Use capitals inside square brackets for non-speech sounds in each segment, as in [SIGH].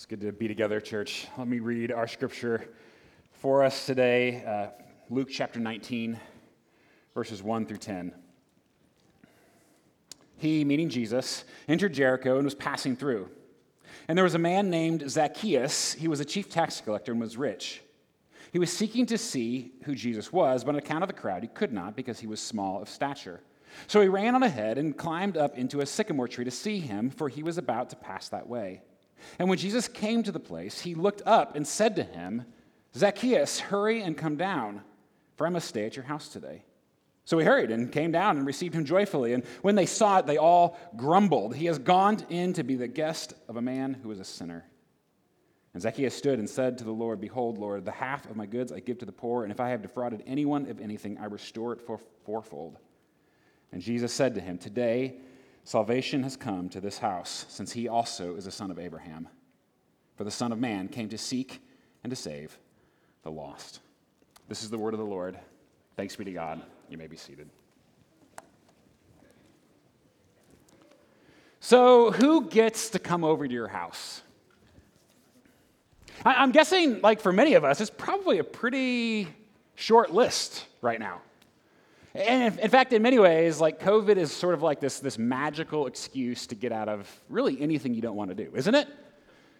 It's good to be together, church. Let me read our scripture for us today uh, Luke chapter 19, verses 1 through 10. He, meaning Jesus, entered Jericho and was passing through. And there was a man named Zacchaeus. He was a chief tax collector and was rich. He was seeking to see who Jesus was, but on account of the crowd, he could not because he was small of stature. So he ran on ahead and climbed up into a sycamore tree to see him, for he was about to pass that way. And when Jesus came to the place, he looked up and said to him, Zacchaeus, hurry and come down, for I must stay at your house today. So he hurried and came down and received him joyfully. And when they saw it, they all grumbled. He has gone in to be the guest of a man who is a sinner. And Zacchaeus stood and said to the Lord, Behold, Lord, the half of my goods I give to the poor, and if I have defrauded anyone of anything, I restore it for fourfold. And Jesus said to him, Today, Salvation has come to this house, since he also is a son of Abraham. For the Son of Man came to seek and to save the lost. This is the word of the Lord. Thanks be to God. You may be seated. So, who gets to come over to your house? I'm guessing, like for many of us, it's probably a pretty short list right now. And in fact, in many ways, like COVID is sort of like this, this magical excuse to get out of really anything you don't want to do, isn't it?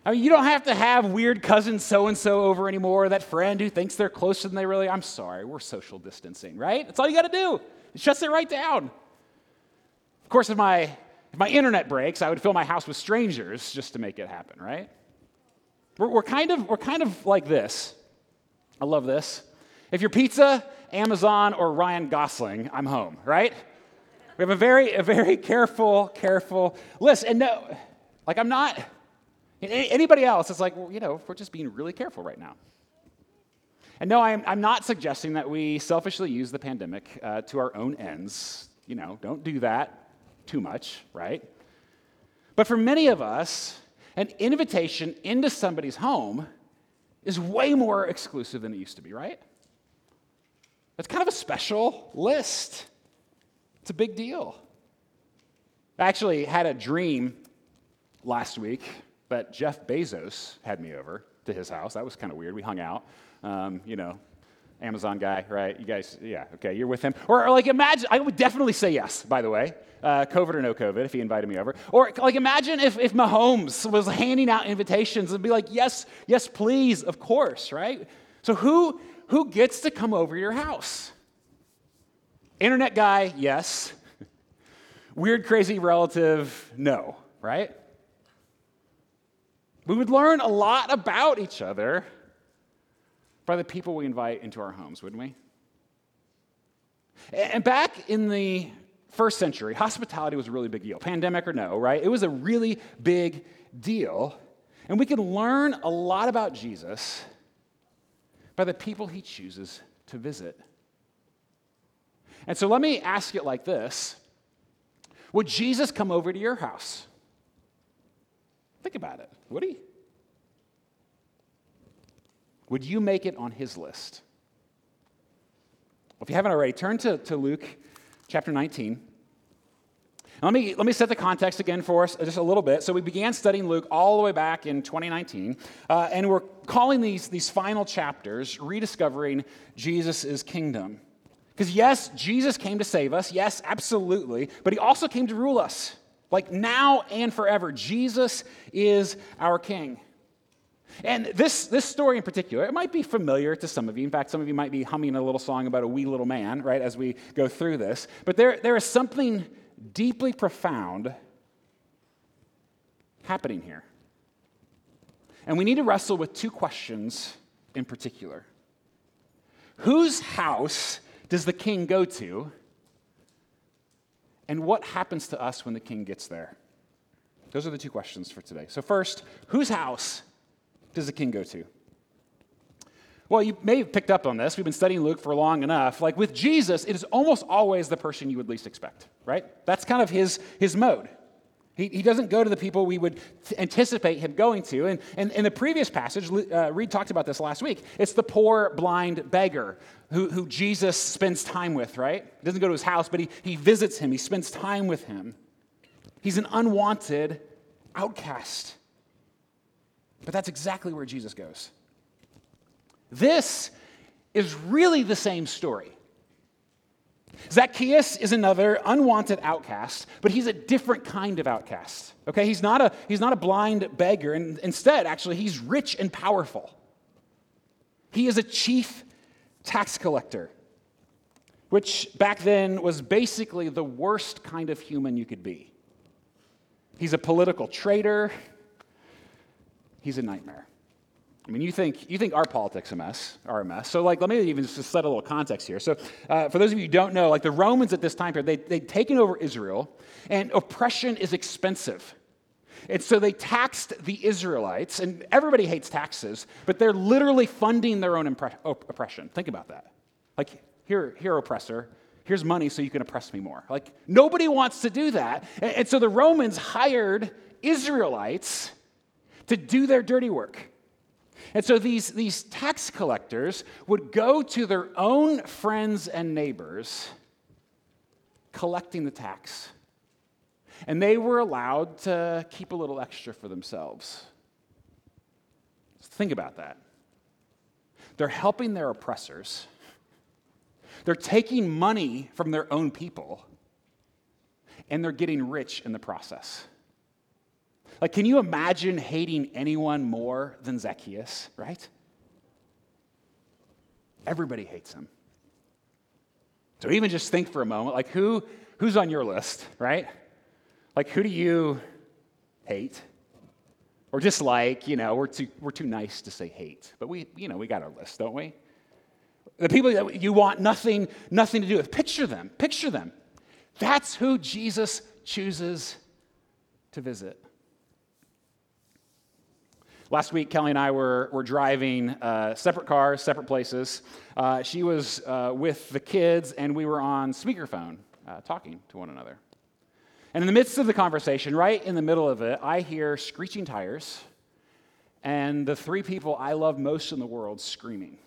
I mean, you don't have to have weird cousin so and so over anymore, that friend who thinks they're closer than they really are. I'm sorry, we're social distancing, right? That's all you got to do. It shuts it right down. Of course, if my, if my internet breaks, I would fill my house with strangers just to make it happen, right? We're, we're, kind, of, we're kind of like this. I love this. If your pizza Amazon or Ryan Gosling, I'm home, right? We have a very, a very careful, careful list. And no, like I'm not, anybody else, it's like, well, you know, we're just being really careful right now. And no, I'm, I'm not suggesting that we selfishly use the pandemic uh, to our own ends. You know, don't do that too much, right? But for many of us, an invitation into somebody's home is way more exclusive than it used to be, right? That's kind of a special list. It's a big deal. I actually had a dream last week that Jeff Bezos had me over to his house. That was kind of weird. We hung out. Um, you know, Amazon guy, right? You guys, yeah, okay, you're with him. Or, or like, imagine, I would definitely say yes, by the way, uh, COVID or no COVID, if he invited me over. Or, like, imagine if, if Mahomes was handing out invitations and be like, yes, yes, please, of course, right? So, who, who gets to come over your house? Internet guy, yes. Weird, crazy relative, no, right? We would learn a lot about each other by the people we invite into our homes, wouldn't we? And back in the first century, hospitality was a really big deal. Pandemic or no, right? It was a really big deal. And we can learn a lot about Jesus by the people he chooses to visit. And so let me ask it like this Would Jesus come over to your house? Think about it. Would he? Would you make it on his list? Well, if you haven't already, turn to, to Luke chapter 19. Let me, let me set the context again for us just a little bit. So, we began studying Luke all the way back in 2019, uh, and we're calling these, these final chapters Rediscovering Jesus' Kingdom. Because, yes, Jesus came to save us, yes, absolutely, but he also came to rule us, like now and forever. Jesus is our King. And this, this story in particular, it might be familiar to some of you. In fact, some of you might be humming a little song about a wee little man, right, as we go through this. But there, there is something deeply profound happening here. And we need to wrestle with two questions in particular Whose house does the king go to? And what happens to us when the king gets there? Those are the two questions for today. So, first, whose house does the king go to? Well, you may have picked up on this. We've been studying Luke for long enough. Like with Jesus, it is almost always the person you would least expect, right? That's kind of his, his mode. He, he doesn't go to the people we would anticipate him going to. And, and in the previous passage, uh, Reed talked about this last week. It's the poor, blind beggar who, who Jesus spends time with, right? He doesn't go to his house, but he, he visits him, he spends time with him. He's an unwanted outcast. But that's exactly where Jesus goes. This is really the same story. Zacchaeus is another unwanted outcast, but he's a different kind of outcast. Okay, he's not a, he's not a blind beggar, and instead, actually, he's rich and powerful. He is a chief tax collector, which back then was basically the worst kind of human you could be. He's a political traitor, he's a nightmare. I mean, you think, you think our politics a mess, are a mess. So, like, let me even just set a little context here. So, uh, for those of you who don't know, like, the Romans at this time period, they, they'd taken over Israel, and oppression is expensive. And so they taxed the Israelites, and everybody hates taxes, but they're literally funding their own impre- oppression. Think about that. Like, here, here, oppressor, here's money so you can oppress me more. Like, nobody wants to do that. And, and so the Romans hired Israelites to do their dirty work. And so these, these tax collectors would go to their own friends and neighbors collecting the tax. And they were allowed to keep a little extra for themselves. Think about that. They're helping their oppressors, they're taking money from their own people, and they're getting rich in the process. Like, can you imagine hating anyone more than Zacchaeus, right? Everybody hates him. So even just think for a moment, like who who's on your list, right? Like who do you hate? Or dislike, you know, we're too, we're too nice to say hate. But we, you know, we got our list, don't we? The people that you want nothing, nothing to do with. Picture them. Picture them. That's who Jesus chooses to visit. Last week, Kelly and I were, were driving uh, separate cars, separate places. Uh, she was uh, with the kids, and we were on speakerphone uh, talking to one another. And in the midst of the conversation, right in the middle of it, I hear screeching tires and the three people I love most in the world screaming.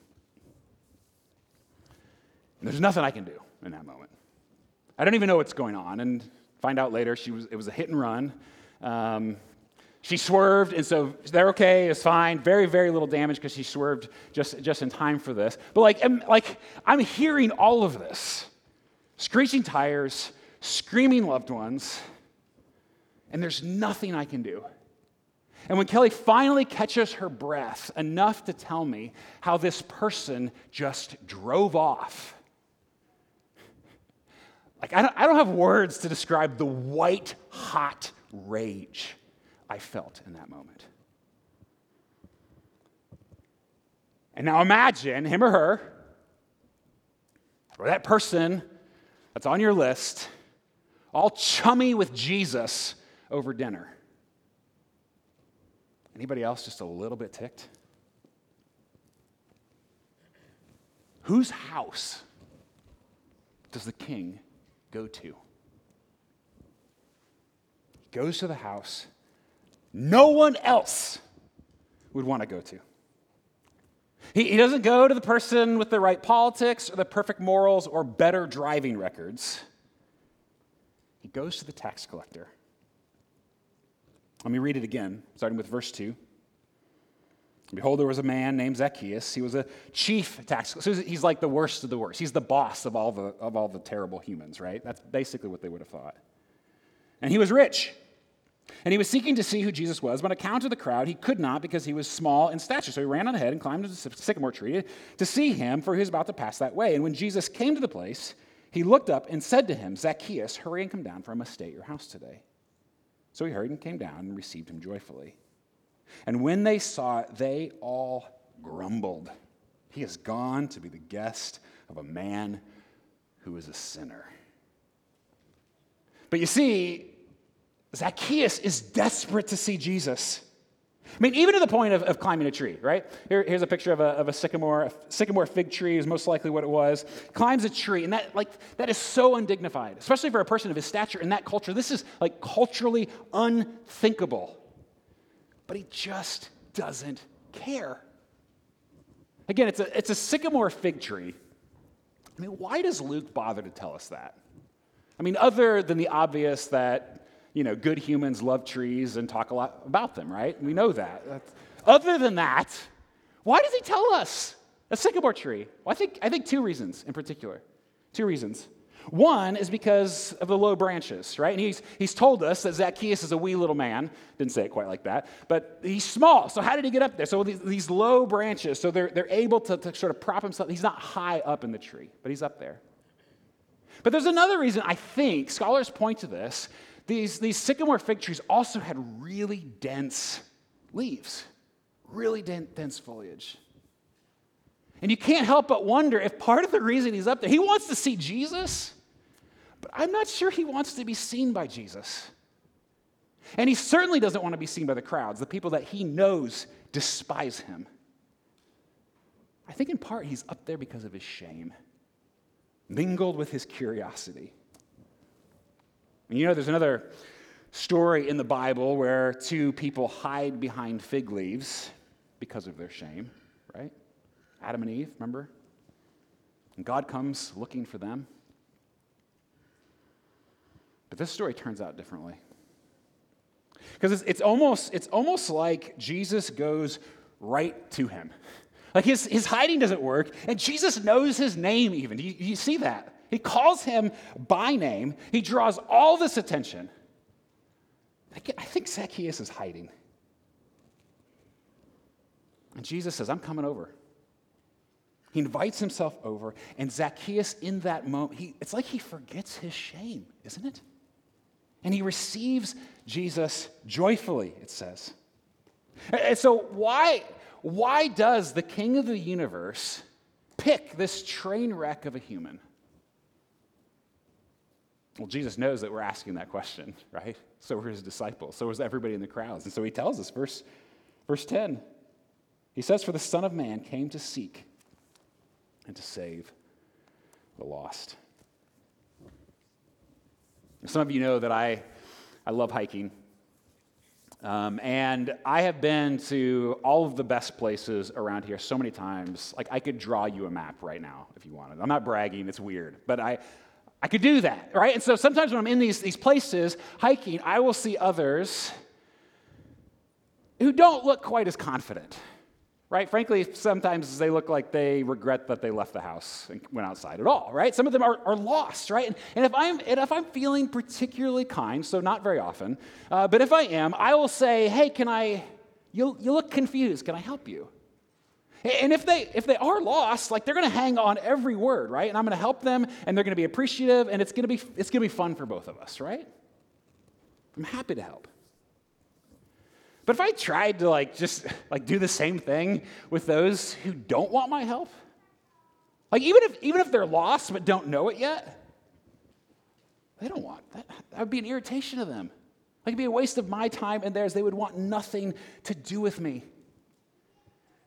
And there's nothing I can do in that moment. I don't even know what's going on, and find out later she was, it was a hit and run. Um, she swerved, and so they're okay, it's fine. Very, very little damage because she swerved just, just in time for this. But like I'm, like, I'm hearing all of this screeching tires, screaming loved ones, and there's nothing I can do. And when Kelly finally catches her breath enough to tell me how this person just drove off, like I don't, I don't have words to describe the white hot rage I felt in that moment. And now imagine him or her, or that person that's on your list, all chummy with Jesus over dinner. Anybody else just a little bit ticked? Whose house does the king go to? He goes to the house no one else would want to go to. He, he doesn't go to the person with the right politics or the perfect morals or better driving records. He goes to the tax collector. Let me read it again, starting with verse 2. Behold, there was a man named Zacchaeus. He was a chief tax collector. So he's like the worst of the worst. He's the boss of all the, of all the terrible humans, right? That's basically what they would have thought. And he was rich. And he was seeking to see who Jesus was, but on account of the crowd, he could not because he was small in stature. So he ran on ahead and climbed into the sycamore tree to see him, for he was about to pass that way. And when Jesus came to the place, he looked up and said to him, Zacchaeus, hurry and come down, for I must stay at your house today. So he hurried and came down and received him joyfully. And when they saw it, they all grumbled. He has gone to be the guest of a man who is a sinner. But you see, Zacchaeus is desperate to see Jesus. I mean, even to the point of, of climbing a tree, right? Here, here's a picture of a, of a sycamore. A sycamore fig tree is most likely what it was. Climbs a tree, and that, like, that is so undignified, especially for a person of his stature in that culture. This is, like, culturally unthinkable. But he just doesn't care. Again, it's a, it's a sycamore fig tree. I mean, why does Luke bother to tell us that? I mean, other than the obvious that you know, good humans love trees and talk a lot about them, right? We know that. That's, other than that, why does he tell us a sycamore tree? Well, I think, I think two reasons in particular. Two reasons. One is because of the low branches, right? And he's, he's told us that Zacchaeus is a wee little man. Didn't say it quite like that, but he's small. So, how did he get up there? So, these, these low branches, so they're, they're able to, to sort of prop himself. He's not high up in the tree, but he's up there. But there's another reason I think scholars point to this. These, these sycamore fig trees also had really dense leaves, really dense foliage. And you can't help but wonder if part of the reason he's up there, he wants to see Jesus, but I'm not sure he wants to be seen by Jesus. And he certainly doesn't want to be seen by the crowds, the people that he knows despise him. I think in part he's up there because of his shame, mingled with his curiosity. And you know, there's another story in the Bible where two people hide behind fig leaves because of their shame, right? Adam and Eve, remember? And God comes looking for them. But this story turns out differently. Because it's, it's, almost, it's almost like Jesus goes right to him. Like his, his hiding doesn't work, and Jesus knows his name even. Do you, you see that? He calls him by name, he draws all this attention. I think Zacchaeus is hiding. And Jesus says, I'm coming over. He invites himself over, and Zacchaeus, in that moment, he, it's like he forgets his shame, isn't it? And he receives Jesus joyfully, it says. And so, why, why does the king of the universe pick this train wreck of a human? Well, Jesus knows that we're asking that question, [LAUGHS] right? So were his disciples, so was everybody in the crowds. And so he tells us, verse, verse 10, he says, For the Son of Man came to seek and to save the lost. Some of you know that I, I love hiking. Um, and I have been to all of the best places around here so many times. Like, I could draw you a map right now if you wanted. I'm not bragging, it's weird. But I, I could do that, right? And so sometimes when I'm in these, these places hiking, I will see others who don't look quite as confident right? Frankly, sometimes they look like they regret that they left the house and went outside at all, right? Some of them are, are lost, right? And, and, if I'm, and if I'm feeling particularly kind, so not very often, uh, but if I am, I will say, hey, can I, you, you look confused, can I help you? And if they if they are lost, like they're going to hang on every word, right? And I'm going to help them, and they're going to be appreciative, and it's going to be it's going to be fun for both of us, right? I'm happy to help. But if I tried to like just like do the same thing with those who don't want my help, like even if even if they're lost but don't know it yet, they don't want that. That would be an irritation to them. Like it'd be a waste of my time and theirs. They would want nothing to do with me.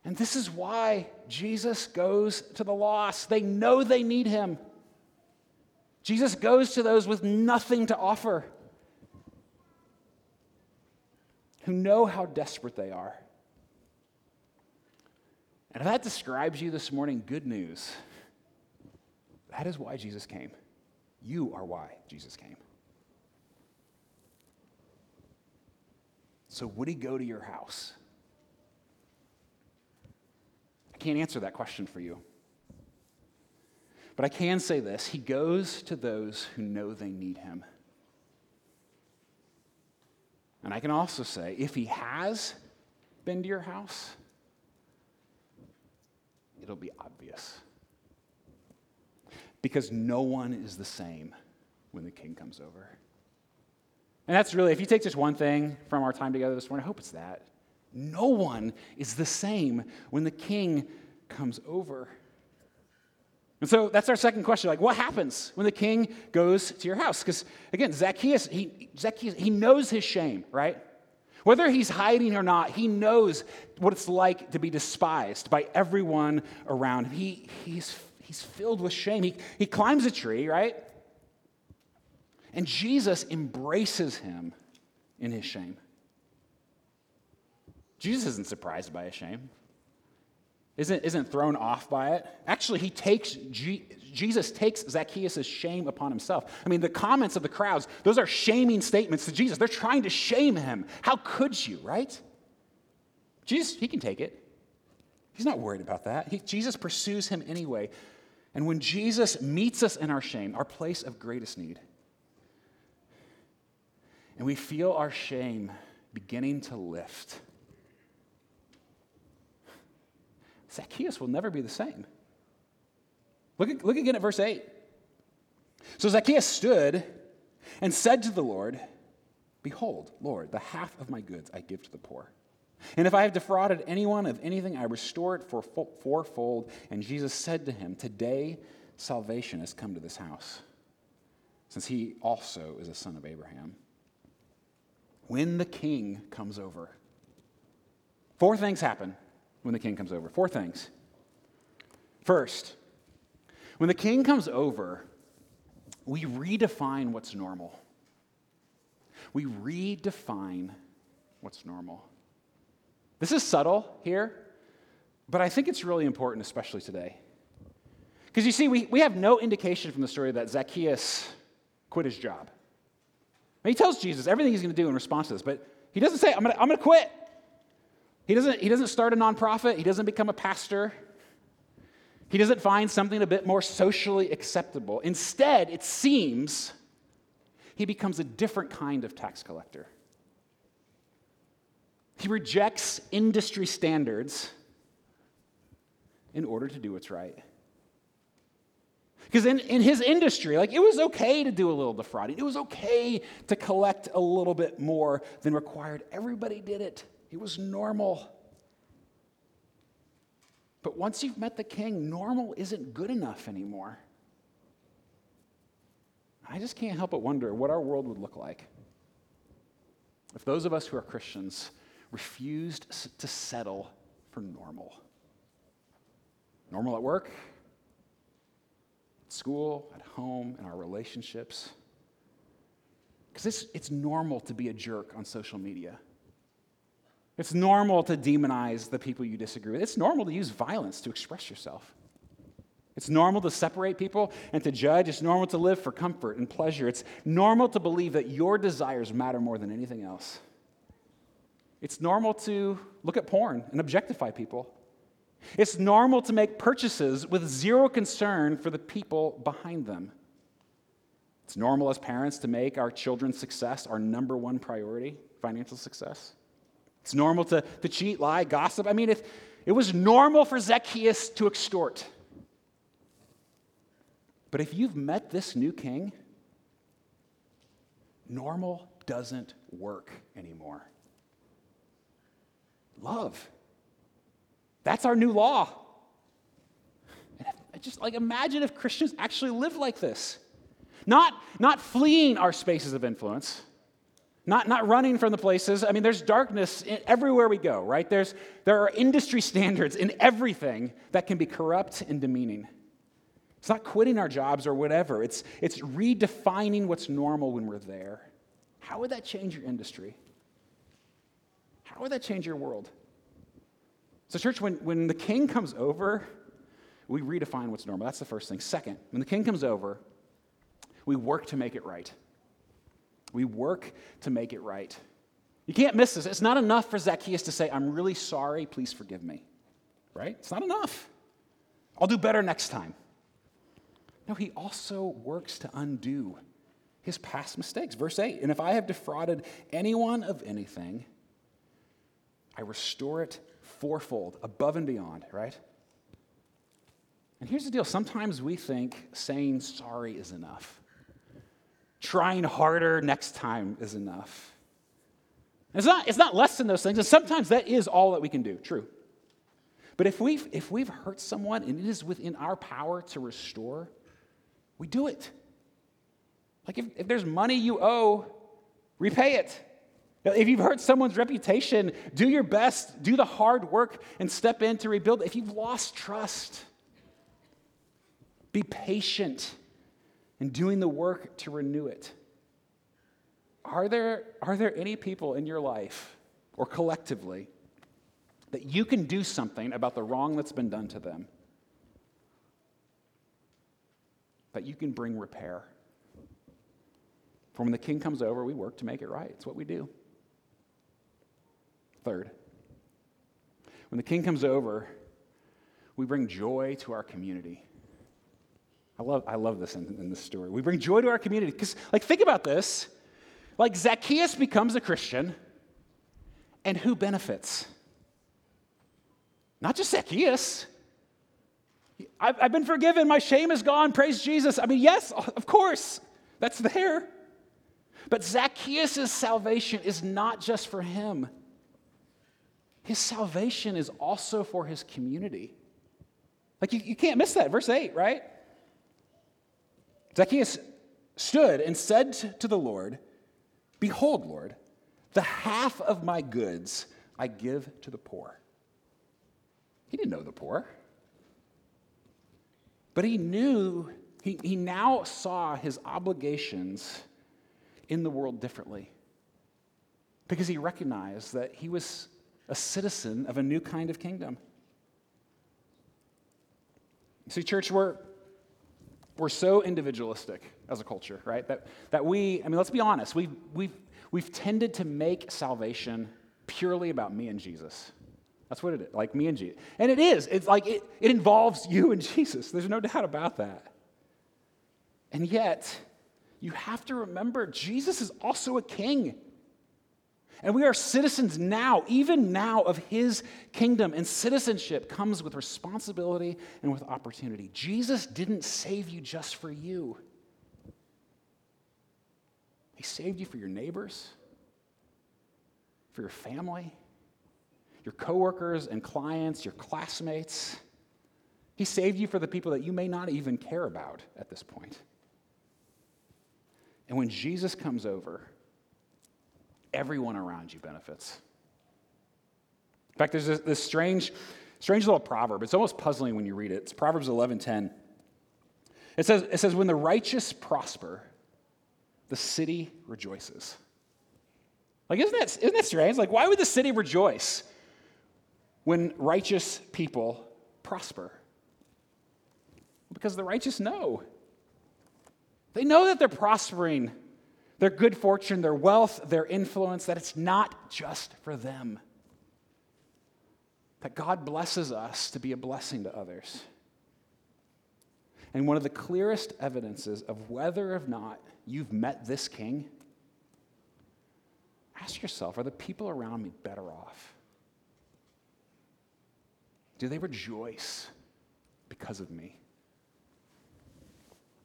And this is why Jesus goes to the lost. They know they need him. Jesus goes to those with nothing to offer. who know how desperate they are. And if that describes you this morning, good news. That is why Jesus came. You are why Jesus came. So, would he go to your house? I can't answer that question for you. But I can say this He goes to those who know they need him. And I can also say, if he has been to your house, it'll be obvious. Because no one is the same when the king comes over. And that's really, if you take just one thing from our time together this morning, I hope it's that. No one is the same when the king comes over. And so that's our second question. Like, what happens when the king goes to your house? Because again, Zacchaeus he, Zacchaeus, he knows his shame, right? Whether he's hiding or not, he knows what it's like to be despised by everyone around him. He, he's, he's filled with shame. He, he climbs a tree, right? And Jesus embraces him in his shame. Jesus isn't surprised by his shame. isn't, isn't thrown off by it. Actually, he takes, Jesus takes Zacchaeus' shame upon himself. I mean, the comments of the crowds, those are shaming statements to Jesus. They're trying to shame him. How could you, right? Jesus, he can take it. He's not worried about that. He, Jesus pursues him anyway. And when Jesus meets us in our shame, our place of greatest need, and we feel our shame beginning to lift, Zacchaeus will never be the same. Look, at, look again at verse 8. So Zacchaeus stood and said to the Lord, Behold, Lord, the half of my goods I give to the poor. And if I have defrauded anyone of anything, I restore it for fourfold. And Jesus said to him, Today salvation has come to this house, since he also is a son of Abraham. When the king comes over, four things happen when the king comes over. Four things. First, when the king comes over, we redefine what's normal. We redefine what's normal. This is subtle here, but I think it's really important, especially today. Because you see, we, we have no indication from the story that Zacchaeus quit his job. he tells Jesus everything he's going to do in response to this, but he doesn't say, I'm going to quit. He doesn't, he doesn't start a nonprofit, he doesn't become a pastor. He doesn't find something a bit more socially acceptable. Instead, it seems he becomes a different kind of tax collector. He rejects industry standards in order to do what's right. Because in, in his industry, like it was okay to do a little defrauding. It was okay to collect a little bit more than required. Everybody did it. It was normal. But once you've met the king, normal isn't good enough anymore. I just can't help but wonder what our world would look like if those of us who are Christians refused to settle for normal. Normal at work, at school, at home, in our relationships. Because it's, it's normal to be a jerk on social media. It's normal to demonize the people you disagree with. It's normal to use violence to express yourself. It's normal to separate people and to judge. It's normal to live for comfort and pleasure. It's normal to believe that your desires matter more than anything else. It's normal to look at porn and objectify people. It's normal to make purchases with zero concern for the people behind them. It's normal as parents to make our children's success our number one priority, financial success. It's normal to, to cheat, lie, gossip. I mean, it, it was normal for Zacchaeus to extort. But if you've met this new king, normal doesn't work anymore. Love. That's our new law. Just like imagine if Christians actually lived like this. Not, not fleeing our spaces of influence, not, not running from the places. I mean, there's darkness everywhere we go, right? There's, there are industry [LAUGHS] standards in everything that can be corrupt and demeaning. It's not quitting our jobs or whatever, it's, it's redefining what's normal when we're there. How would that change your industry? How would that change your world? So, church, when, when the king comes over, we redefine what's normal. That's the first thing. Second, when the king comes over, we work to make it right. We work to make it right. You can't miss this. It's not enough for Zacchaeus to say, I'm really sorry, please forgive me. Right? It's not enough. I'll do better next time. No, he also works to undo his past mistakes. Verse 8 And if I have defrauded anyone of anything, I restore it fourfold, above and beyond, right? And here's the deal sometimes we think saying sorry is enough trying harder next time is enough. It's not, it's not less than those things, and sometimes that is all that we can do, true. But if we've, if we've hurt someone and it is within our power to restore, we do it. Like if, if there's money you owe, repay it. If you've hurt someone's reputation, do your best, do the hard work, and step in to rebuild. If you've lost trust, be patient and doing the work to renew it. Are there, are there any people in your life or collectively that you can do something about the wrong that's been done to them, that you can bring repair. For when the king comes over, we work to make it right. It's what we do. Third, when the king comes over, we bring joy to our community. I love, I love this in, in this story. We bring joy to our community. Because, like, think about this. Like, Zacchaeus becomes a Christian, and who benefits? Not just Zacchaeus. I've, I've been forgiven. My shame is gone. Praise Jesus. I mean, yes, of course, that's there. But Zacchaeus' salvation is not just for him, his salvation is also for his community. Like, you, you can't miss that. Verse 8, right? Zacchaeus stood and said to the Lord, Behold, Lord, the half of my goods I give to the poor. He didn't know the poor. But he knew, he, he now saw his obligations in the world differently because he recognized that he was a citizen of a new kind of kingdom. See, church, we're, we're so individualistic as a culture, right? That, that we, I mean, let's be honest, we've, we've, we've tended to make salvation purely about me and Jesus. That's what it is, like me and Jesus. And it is. It's like it, it involves you and [LAUGHS] Jesus. There's no doubt about that. And yet, you have to remember Jesus is also a king. And we are citizens now, even now, of his kingdom. And citizenship comes with responsibility and with opportunity. Jesus didn't save you just for you, he saved you for your neighbors, for your family, your coworkers and clients, your classmates. He saved you for the people that you may not even care about at this point. And when Jesus comes over, everyone around you benefits. In fact, there's this, this, strange, strange little proverb. It's almost puzzling when you read it. It's Proverbs 11:10. It says, it says, when the righteous prosper, the city rejoices. Like, isn't that, isn't that strange? Like, why would the city rejoice when righteous people prosper? Because the righteous know. They know that they're prospering their good fortune, their wealth, their influence, that it's not just for them. That God blesses us to be a blessing to others. And one of the clearest evidences of whether or not you've met this king, ask yourself are the people around me better off? Do they rejoice because of me?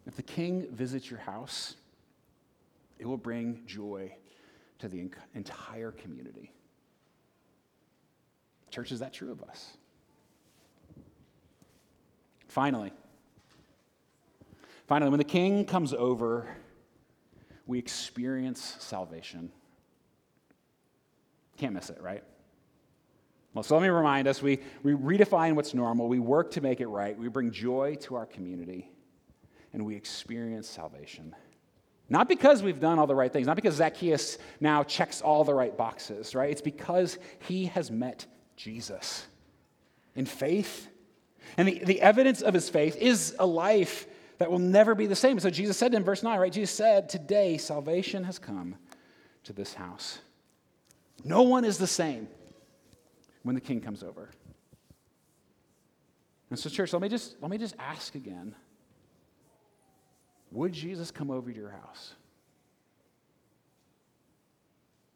If the king visits your house, it will bring joy to the entire community. Church, is that true of us? Finally, finally, when the king comes over, we experience salvation. Can't miss it, right? Well, so let me remind us we, we redefine what's normal, we work to make it right, we bring joy to our community, and we experience salvation. Not because we've done all the right things, not because Zacchaeus now checks all the right boxes, right? It's because he has met Jesus in faith. And the, the evidence of his faith is a life that will never be the same. So Jesus said in verse 9, right? Jesus said, Today salvation has come to this house. No one is the same when the king comes over. And so, church, let me just, let me just ask again would Jesus come over to your house?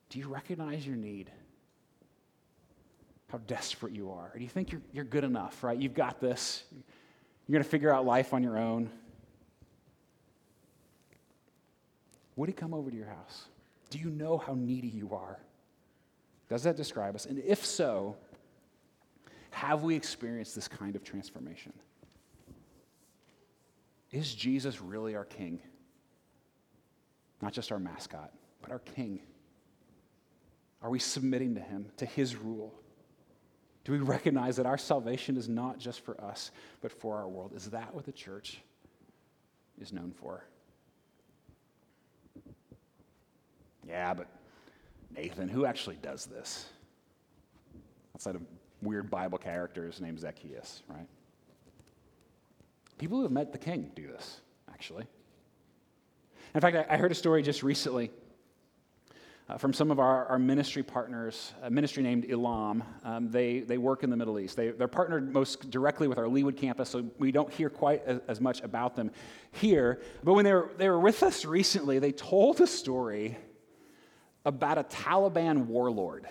Do you recognize your need? How desperate you are? Or do you think you're, you're good enough, right? You've got this. You're going to figure out life on your own. Would he come over to your house? Do you know how needy you are? Does that describe us? And if so, have we experienced this kind of transformation? Is Jesus really our king? Not just our mascot, but our king. Are we submitting to him, to his rule? Do we recognize that our salvation is not just for us, but for our world? Is that what the church is known for? Yeah, but Nathan, who actually does this? Outside of weird Bible characters named Zacchaeus, right? People who have met the king do this, actually. In fact, I heard a story just recently uh, from some of our, our ministry partners, a ministry named Elam. Um, they, they work in the Middle East. They, they're partnered most directly with our Leawood campus, so we don't hear quite as, as much about them here. But when they were, they were with us recently, they told a story about a Taliban warlord.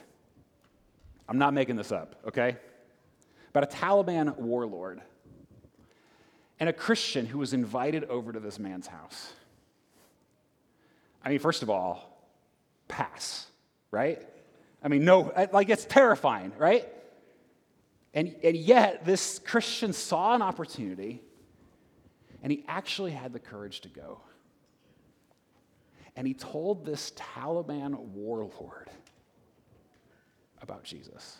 I'm not making this up, okay? About a Taliban warlord and a Christian who was invited over to this man's house. I mean, first of all, pass, right? I mean, no, like it's terrifying, right? And, and yet, this Christian saw an opportunity and he actually had the courage to go. And he told this Taliban warlord about Jesus,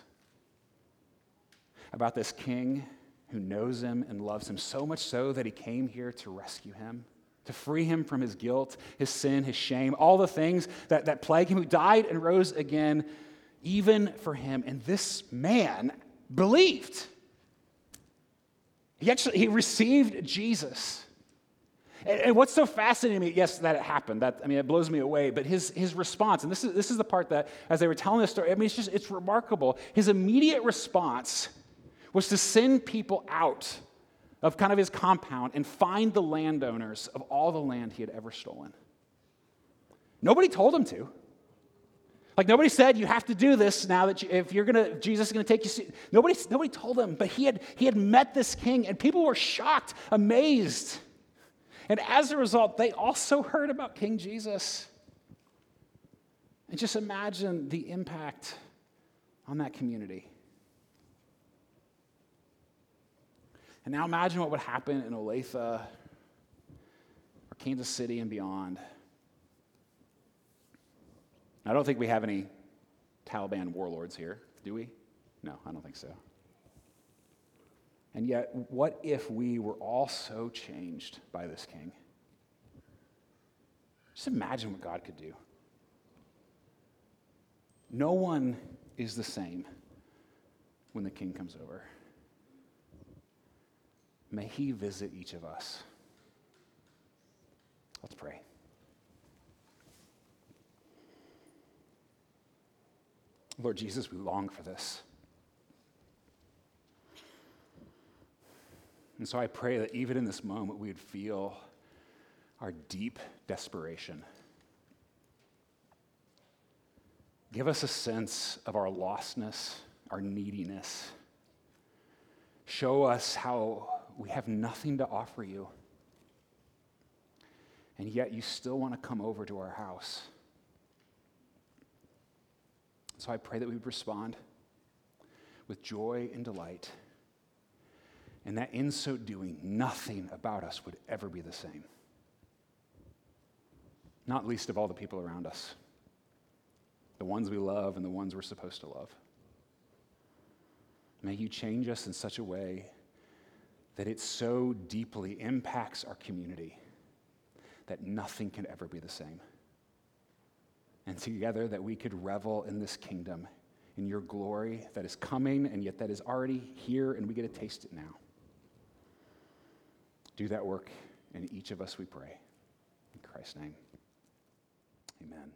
about this king who knows him and loves him so much so that he came here to rescue him to free him from his guilt, his sin, his shame, all the things that, that plague him, who died and rose again, even for him. And this man believed. He actually he received Jesus. And, and what's so fascinating to me, yes, that it happened. That I mean, it blows me away. But his his response, and this is this is the part that, as they were telling the story, I mean, it's just it's remarkable. His immediate response was to send people out of kind of his compound and find the landowners of all the land he had ever stolen. Nobody told him to. Like nobody said you have to do this now that you, if you're gonna Jesus is gonna take you. Nobody nobody told him, but he had he had met this king and people were shocked, amazed, and as a result, they also heard about King Jesus. And just imagine the impact on that community. And now imagine what would happen in Olathe or Kansas City and beyond. I don't think we have any Taliban warlords here, do we? No, I don't think so. And yet, what if we were all so changed by this king? Just imagine what God could do. No one is the same when the king comes over. May He visit each of us. Let's pray. Lord Jesus, we long for this. And so I pray that even in this moment, we would feel our deep desperation. Give us a sense of our lostness, our neediness. Show us how we have nothing to offer you. And yet you still want to come over to our house. So I pray that we would respond with joy and delight, and that in so doing, nothing about us would ever be the same. Not least of all the people around us, the ones we love and the ones we're supposed to love. May you change us in such a way that it so deeply impacts our community that nothing can ever be the same. And together, that we could revel in this kingdom, in your glory that is coming and yet that is already here, and we get to taste it now. Do that work in each of us, we pray. In Christ's name, amen.